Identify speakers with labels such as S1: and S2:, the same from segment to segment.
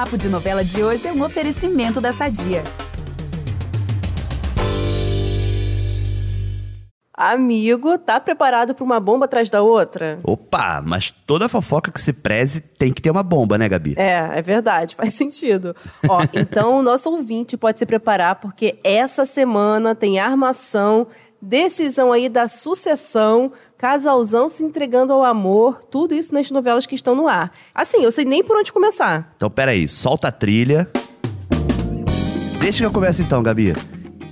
S1: Papo de Novela de hoje é um oferecimento da Sadia.
S2: Amigo, tá preparado para uma bomba atrás da outra?
S3: Opa, mas toda fofoca que se preze tem que ter uma bomba, né, Gabi?
S2: É, é verdade, faz sentido. Ó, então o nosso ouvinte pode se preparar porque essa semana tem armação, decisão aí da sucessão, casalzão se entregando ao amor, tudo isso nas novelas que estão no ar. Assim, eu sei nem por onde começar.
S3: Então, peraí, solta a trilha. Deixa que eu comece então, Gabi.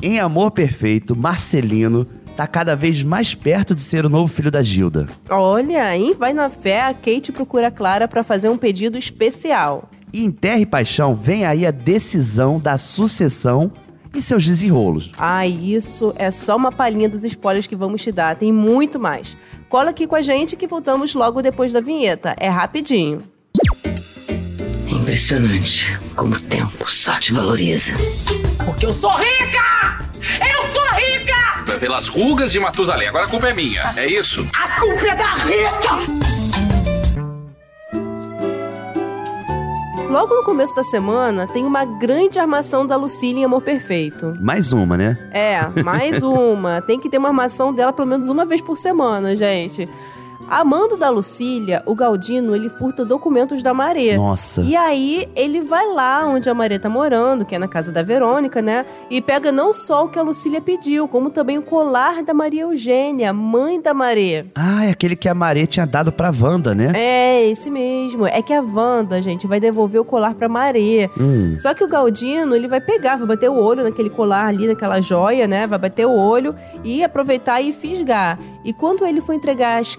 S3: Em Amor Perfeito, Marcelino tá cada vez mais perto de ser o novo filho da Gilda.
S2: Olha, hein? Vai na fé, a Kate procura a Clara para fazer um pedido especial.
S3: E em Terra e Paixão vem aí a decisão da sucessão e seus desenrolos.
S2: Ah, isso é só uma palhinha dos spoilers que vamos te dar. Tem muito mais. Cola aqui com a gente que voltamos logo depois da vinheta. É rapidinho.
S4: Impressionante como o tempo só te valoriza.
S5: Porque eu sou rica! Eu sou rica!
S6: Pelas rugas de Matusalém. Agora a culpa é minha, é isso?
S5: A culpa é da Rita!
S2: Logo no começo da semana, tem uma grande armação da Lucília em Amor Perfeito.
S3: Mais uma, né?
S2: É, mais uma. tem que ter uma armação dela pelo menos uma vez por semana, gente. Amando da Lucília, o Galdino, ele furta documentos da Marê.
S3: Nossa.
S2: E aí, ele vai lá onde a Marê tá morando, que é na casa da Verônica, né? E pega não só o que a Lucília pediu, como também o colar da Maria Eugênia, mãe da Marê.
S3: Ah, é aquele que a Marê tinha dado pra Wanda, né?
S2: É, esse mesmo. É que a Wanda, gente, vai devolver o colar pra Marê.
S3: Hum.
S2: Só que o Galdino, ele vai pegar, vai bater o olho naquele colar ali, naquela joia, né? Vai bater o olho e aproveitar e fisgar. E quando ele for entregar as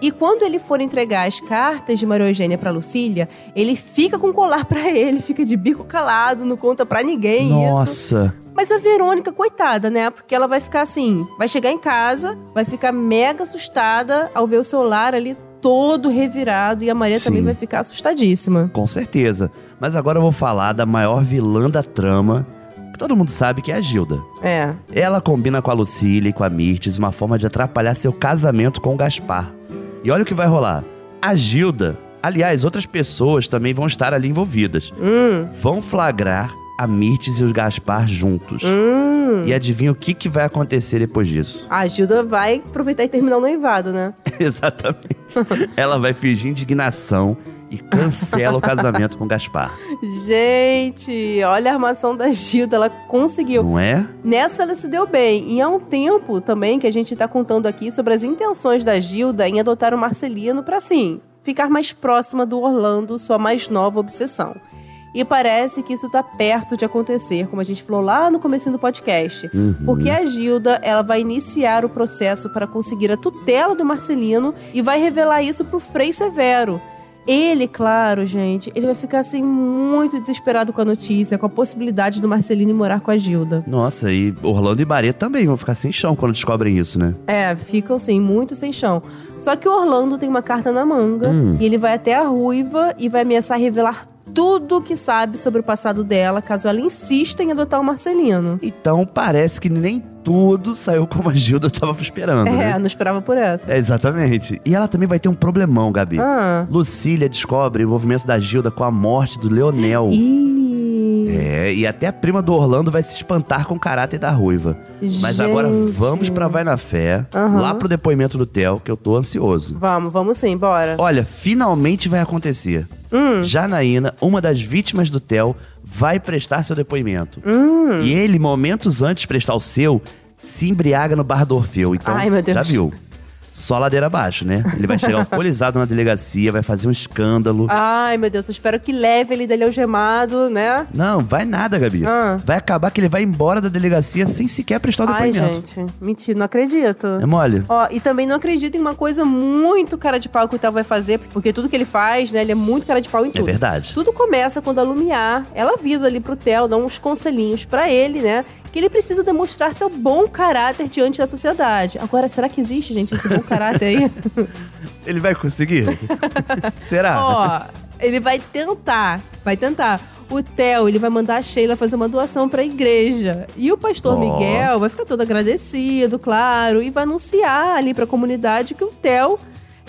S2: e quando ele for entregar as cartas de Maria Eugênia pra Lucília, ele fica com o colar pra ele, fica de bico calado, não conta pra ninguém isso.
S3: Nossa.
S2: Mas a Verônica, coitada, né? Porque ela vai ficar assim, vai chegar em casa, vai ficar mega assustada ao ver o celular ali todo revirado e a Maria também
S3: Sim.
S2: vai ficar assustadíssima.
S3: Com certeza. Mas agora eu vou falar da maior vilã da trama, que todo mundo sabe que é a Gilda.
S2: É.
S3: Ela combina com a Lucília e com a Mirtes uma forma de atrapalhar seu casamento com o Gaspar. E olha o que vai rolar. A Gilda, aliás, outras pessoas também vão estar ali envolvidas.
S2: Hum,
S3: Vão flagrar a Mirtes e o Gaspar juntos.
S2: hum.
S3: E adivinha o que, que vai acontecer depois disso?
S2: A Gilda vai aproveitar e terminar o noivado, né?
S3: Exatamente. Ela vai fingir indignação e cancela o casamento com o Gaspar.
S2: Gente, olha a armação da Gilda, ela conseguiu.
S3: Não é?
S2: Nessa ela se deu bem. E há um tempo também que a gente tá contando aqui sobre as intenções da Gilda em adotar o Marcelino pra, assim, ficar mais próxima do Orlando, sua mais nova obsessão. E parece que isso tá perto de acontecer, como a gente falou lá no começo do podcast.
S3: Uhum.
S2: Porque a Gilda, ela vai iniciar o processo para conseguir a tutela do Marcelino e vai revelar isso pro Frei Severo. Ele, claro, gente, ele vai ficar assim muito desesperado com a notícia, com a possibilidade do Marcelino morar com a Gilda.
S3: Nossa, e Orlando e Barreto também vão ficar sem chão quando descobrem isso, né?
S2: É, ficam assim, muito sem chão. Só que o Orlando tem uma carta na manga
S3: Hum.
S2: e ele vai até a ruiva e vai ameaçar revelar tudo que sabe sobre o passado dela, caso ela insista em adotar o Marcelino.
S3: Então parece que nem tudo saiu como a Gilda tava esperando,
S2: É,
S3: né?
S2: não esperava por essa.
S3: É, exatamente. E ela também vai ter um problemão, Gabi.
S2: Ah.
S3: Lucília descobre o envolvimento da Gilda com a morte do Leonel.
S2: Ih.
S3: É, e até a prima do Orlando vai se espantar com o caráter da ruiva. Mas agora
S2: Gente.
S3: vamos pra Vai na Fé,
S2: Aham.
S3: lá pro depoimento do Theo, que eu tô ansioso.
S2: Vamos, vamos sim, bora.
S3: Olha, finalmente vai acontecer.
S2: Hum.
S3: Janaína, uma das vítimas do Theo, vai prestar seu depoimento.
S2: Hum.
S3: E ele, momentos antes de prestar o seu, se embriaga no bar do Orfeu. Então,
S2: Ai,
S3: já viu. Só ladeira abaixo, né? Ele vai chegar alcoolizado na delegacia, vai fazer um escândalo.
S2: Ai, meu Deus, eu espero que leve ele dali algemado, né?
S3: Não, vai nada, Gabi.
S2: Ah.
S3: Vai acabar que ele vai embora da delegacia sem sequer prestar o
S2: Ai,
S3: depoimento.
S2: gente, mentira, não acredito.
S3: É mole?
S2: Ó, e também não acredito em uma coisa muito cara de pau que o Theo vai fazer, porque tudo que ele faz, né, ele é muito cara de pau em
S3: É
S2: tudo.
S3: verdade.
S2: Tudo começa quando a Lumiar, ela avisa ali pro Theo, dá uns conselhinhos pra ele, né, que ele precisa demonstrar seu bom caráter diante da sociedade. Agora, será que existe, gente, esse bom caráter aí?
S3: Ele vai conseguir? Será?
S2: Ó, ele vai tentar, vai tentar. O Theo, ele vai mandar a Sheila fazer uma doação pra igreja. E o pastor
S3: Ó.
S2: Miguel vai ficar todo agradecido, claro, e vai anunciar ali pra comunidade que o Theo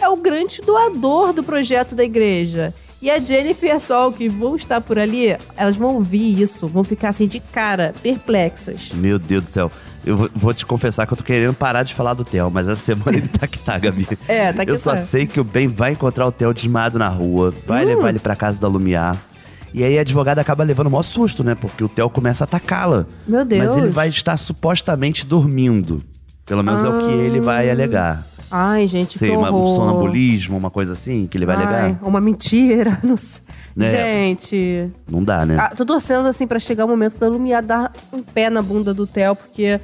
S2: é o grande doador do projeto da igreja. E a Jennifer e a Sol, que vão estar por ali, elas vão ouvir isso, vão ficar assim de cara, perplexas.
S3: Meu Deus do céu. Eu vou- te confessar que eu tô querendo parar de falar do Theo, mas essa semana ele tá que tá, Gabi.
S2: É, tá que
S3: Eu só
S2: tá.
S3: sei que o Ben vai encontrar o Theo desmaiado na rua, vai levar ele pra casa da Lumiar. E aí a advogada acaba levando o maior susto, né? Porque o Theo começa a atacá-la.
S2: Meu Deus.
S3: Mas ele vai estar supostamente dormindo. Pelo menos é o que ele vai alegar.
S2: Ai, gente,
S3: Sei,
S2: que
S3: uma- um sonambulismo, uma coisa assim, que ele vai
S2: Ai,
S3: alegar.
S2: uma mentira. Não sei.
S3: Né?
S2: Gente,
S3: Não dá, né?
S2: ah, tô torcendo assim pra chegar o momento da Lumiar dar um pé na bunda do Theo, porque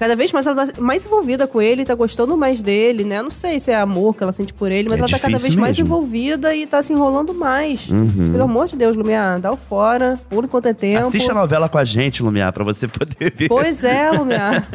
S2: cada vez mais ela tá mais envolvida com ele, tá gostando mais dele, né? Não sei se é amor que ela sente por ele, mas
S3: É
S2: ela tá cada vez mais
S3: mesmo.
S2: envolvida e tá se enrolando mais.
S3: Uhum.
S2: Pelo amor de Deus, Lumiar, dá o fora, por enquanto é tempo.
S3: Assiste a novela com a gente, Lumiar, pra você poder ver.
S2: Pois é, Lumiar.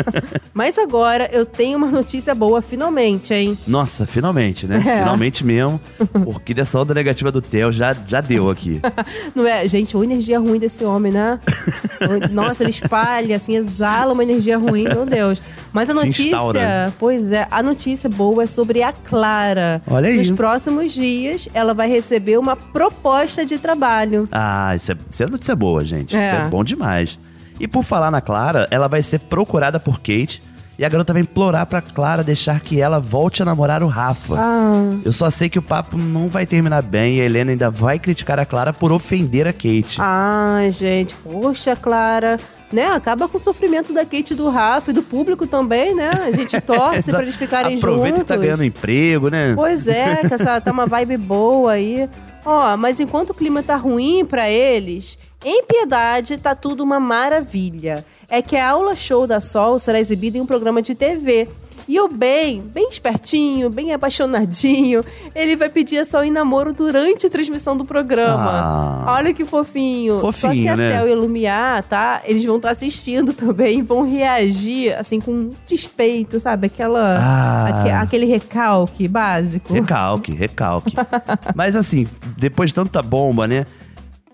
S2: Mas agora eu tenho uma notícia boa, finalmente, hein?
S3: Nossa, finalmente, né?
S2: É.
S3: Finalmente mesmo. Porque dessa onda negativa do Theo já, já deu aqui.
S2: Não é? Gente, uma energia ruim desse homem, né? Nossa, ele espalha, assim, exala uma energia ruim, meu Deus. Mas a notícia, pois é, a notícia boa é sobre a Clara.
S3: Olha aí.
S2: Nos próximos dias, ela vai receber uma proposta de trabalho.
S3: Ah, isso é, isso é notícia boa, gente.
S2: É.
S3: Isso é bom demais. E por falar na Clara, ela vai ser procurada por Kate. E a garota vai implorar pra Clara deixar que ela volte a namorar o Rafa.
S2: Ah,
S3: Eu só sei que o papo não vai terminar bem e a Helena ainda vai criticar a Clara por ofender a Kate.
S2: ai, gente, poxa, Clara. Né? Acaba com o sofrimento da Kate do Rafa e do público também, né? A gente torce pra eles ficarem
S3: Aproveita
S2: juntos.
S3: que tá ganhando emprego, né?
S2: Pois é, que essa tá uma vibe boa aí. Ó, mas enquanto o clima tá ruim pra eles, em Piedade tá tudo uma maravilha. É que a aula show da Sol será exibida em um programa de TV. E o Ben, bem espertinho, bem apaixonadinho, ele vai pedir a Sol em namoro durante a transmissão do programa.
S3: Ah.
S2: Olha que fofinho. Só que
S3: Fofinho,
S2: a
S3: né?
S2: Theo e a Lumiar, tá? Eles vão estar assistindo também vão reagir, assim, com despeito, sabe? Aquela...
S3: Ah.
S2: aque- aquele recalque básico.
S3: Recalque, recalque. Mas assim, depois de tanta bomba, né?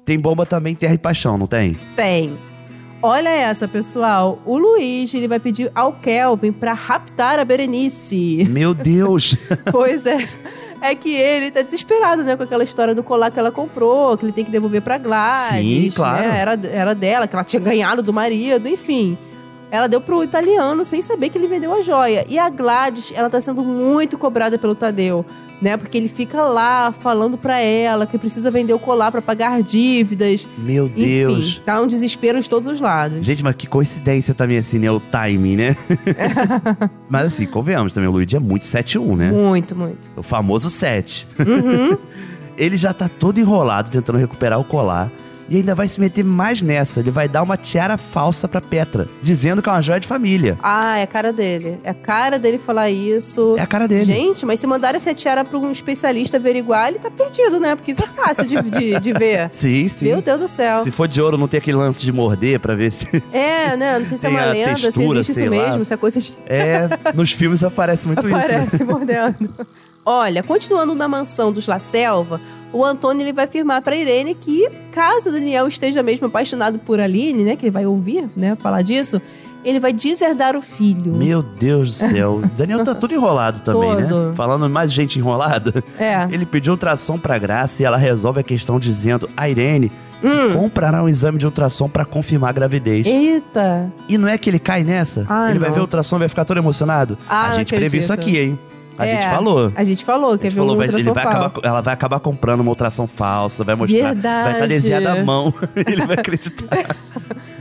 S3: Tem bomba também Terra e Paixão, não tem?
S2: Tem. Olha essa, pessoal. O Luiz, ele vai pedir ao Kelvin pra raptar a Berenice.
S3: Meu Deus!
S2: pois é. É que ele tá desesperado, né? Com aquela história do colar que ela comprou, que ele tem que devolver pra Gladys.
S3: Sim, claro.
S2: né, Era, era dela, que ela tinha ganhado do marido, enfim. Ela deu pro italiano sem saber que ele vendeu a joia. E a Gladys, ela tá sendo muito cobrada pelo Tadeu, né? Porque ele fica lá falando pra ela que precisa vender o colar pra pagar dívidas.
S3: Meu
S2: Enfim,
S3: Deus!
S2: tá um desespero de todos os lados.
S3: Gente, mas que coincidência também, assim, né? O timing, né? mas assim, convenhamos também, o Luigi é muito 7-1, né?
S2: Muito, muito.
S3: O famoso 7.
S2: Uhum.
S3: Ele já tá todo enrolado tentando recuperar o colar. E ainda vai se meter mais nessa. Ele vai dar uma tiara falsa pra Petra, dizendo que é uma joia de família.
S2: Ah, é a cara dele. É a cara dele falar isso.
S3: É a cara dele.
S2: Gente, mas se mandarem essa tiara pra um especialista averiguar, ele tá perdido, né? Porque isso é fácil de, de, de ver.
S3: Sim, sim.
S2: Meu Deus do céu.
S3: Se for de ouro, não tem aquele lance de morder pra ver se.
S2: É, né? Não sei se é uma lenda, se
S3: textura,
S2: existe
S3: sei
S2: isso
S3: lá.
S2: mesmo, se é coisa de.
S3: É, nos filmes aparece muito isso. né?
S2: Aparece mordendo. Olha, continuando na mansão dos La Selva, o Antônio ele vai afirmar pra Irene que, caso o Daniel esteja mesmo apaixonado por Aline, né? Que ele vai ouvir, né? Falar disso, ele vai deserdar o filho.
S3: Meu Deus do céu. O Daniel tá todo enrolado também,
S2: Todo.
S3: né? Falando mais gente enrolada.
S2: É.
S3: Ele pediu ultrassom pra Graça e ela resolve a questão dizendo a Irene que
S2: Hum.
S3: comprará um exame de ultrassom pra confirmar a gravidez.
S2: Eita.
S3: E não é que ele cai nessa?
S2: Ah,
S3: ele vai
S2: não.
S3: ver o ultrassom e vai ficar todo emocionado?
S2: Ah,
S3: a gente previu isso aqui, hein? A
S2: É,
S3: gente falou.
S2: A gente falou que
S3: A gente falou, vai- ele vai acabar, ela vai acabar comprando uma ultrassom falsa, vai mostrar. Vai estar
S2: Verdade.
S3: desenhada a mão. ele vai acreditar.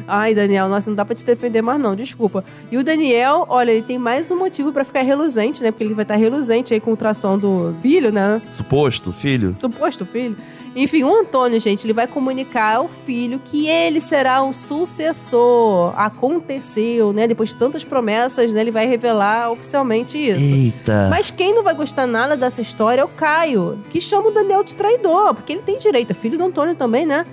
S2: Ai, Daniel, nossa, não dá pra te defender mais não, desculpa. E o Daniel, olha, ele tem mais um motivo pra ficar reluzente, né? Porque ele vai estar reluzente aí com o ultrassom do filho, né?
S3: Suposto, filho.
S2: Suposto filho. Enfim, o Antônio, gente, ele vai comunicar ao filho que ele será o sucessor. Aconteceu, né? Depois de tantas promessas, né? Ele vai revelar oficialmente isso.
S3: Eita.
S2: Mas quem não vai gostar nada dessa história é o Caio, que chama o Daniel de traidor, porque ele tem direito, é filho do Antônio também, né?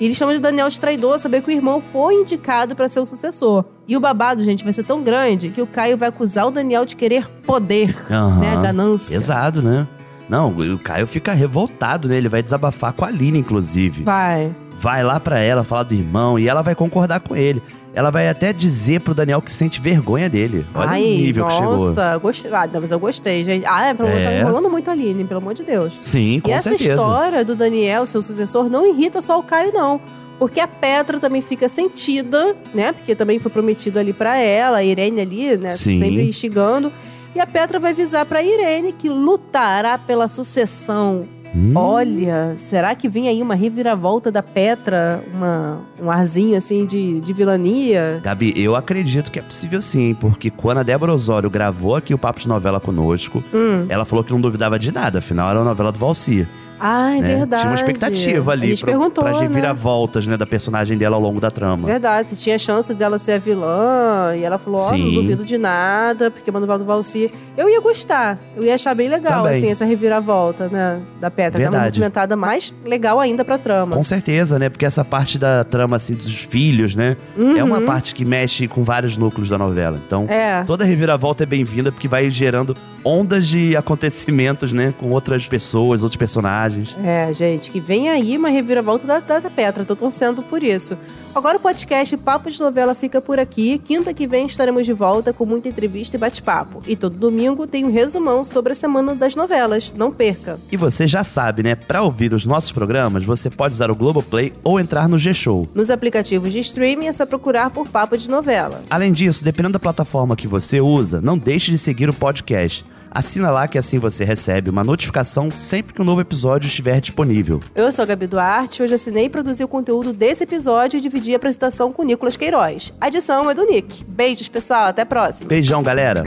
S2: E ele chama de Daniel de traidor, saber que o irmão foi indicado pra ser o sucessor. E o babado, gente, vai ser tão grande que o Caio vai acusar o Daniel de querer poder,
S3: Aham.
S2: né? Ganância.
S3: Pesado, né? Não, o Caio fica revoltado, né? Ele vai desabafar com a Aline, inclusive.
S2: Vai.
S3: Vai lá pra ela falar do irmão e ela vai concordar com ele. Ela vai até dizer pro Daniel que sente vergonha dele. Olha
S2: Ai,
S3: o nível
S2: nossa,
S3: que chegou.
S2: gostei. Ah, não, mas eu gostei, gente. Ah, é, pelo amor,
S3: É.
S2: tá enrolando muito a Aline, pelo amor de Deus.
S3: Sim, com
S2: e essa
S3: certeza.
S2: história do Daniel, seu sucessor, não irrita só o Caio, não. Porque a Petra também fica sentida, né? Porque também foi prometido ali pra ela, a Irene ali, né?
S3: Sim.
S2: Sempre instigando. E a Petra vai avisar pra Irene que lutará pela sucessão.
S3: Hum.
S2: Olha, será que vem aí uma reviravolta da Petra? Uma, um arzinho assim de, de vilania?
S3: Gabi, eu acredito que é possível sim, porque quando a Débora Osório gravou aqui o Papo de Novela conosco,
S2: Hum.
S3: ela falou que não duvidava de nada, afinal era a novela do Valci.
S2: Ah, é
S3: né?
S2: verdade.
S3: Tinha uma expectativa ali
S2: gente
S3: pro,
S2: perguntou,
S3: pras
S2: né?
S3: reviravoltas né, da personagem dela ao longo da trama.
S2: Verdade, se tinha chance dela ser a vilã, e ela falou, ó, não
S3: Sim.
S2: duvido de nada, porque uma novela do Valci. Eu ia gostar, eu ia achar bem legal,
S3: Também.
S2: assim, essa reviravolta, né, da Petra. Uma
S3: Verdade.
S2: movimentada mais legal ainda pra trama.
S3: Com certeza, né? Porque essa parte da trama, assim, dos filhos, né? É uma parte que mexe com vários núcleos da novela. Então,
S2: Uhum. É,
S3: toda reviravolta é bem-vinda, porque vai gerando ondas de acontecimentos, né? Com outras pessoas, outros personagens.
S2: É, gente, que vem aí uma reviravolta da, da, da Petra, tô torcendo por isso. Agora o podcast Papo de Novela fica por aqui. Quinta que vem estaremos de volta com muita entrevista e bate-papo. E todo domingo tem um resumão sobre a semana das novelas. Não perca!
S3: E você já sabe, né? Pra ouvir os nossos programas, você pode usar o Globoplay ou entrar no G-Show.
S2: Nos aplicativos de streaming é só procurar por Papo de Novela.
S3: Além disso, dependendo da plataforma que você usa, não deixe de seguir o podcast. Assina lá que assim você recebe uma notificação sempre que um novo episódio estiver disponível.
S2: Eu sou a Gabi Duarte, hoje assinei e produzi o conteúdo desse episódio e dividi a apresentação com o Nicolas Queiroz. A edição é do Nick. Beijos, pessoal, até a próxima.
S3: Beijão, galera!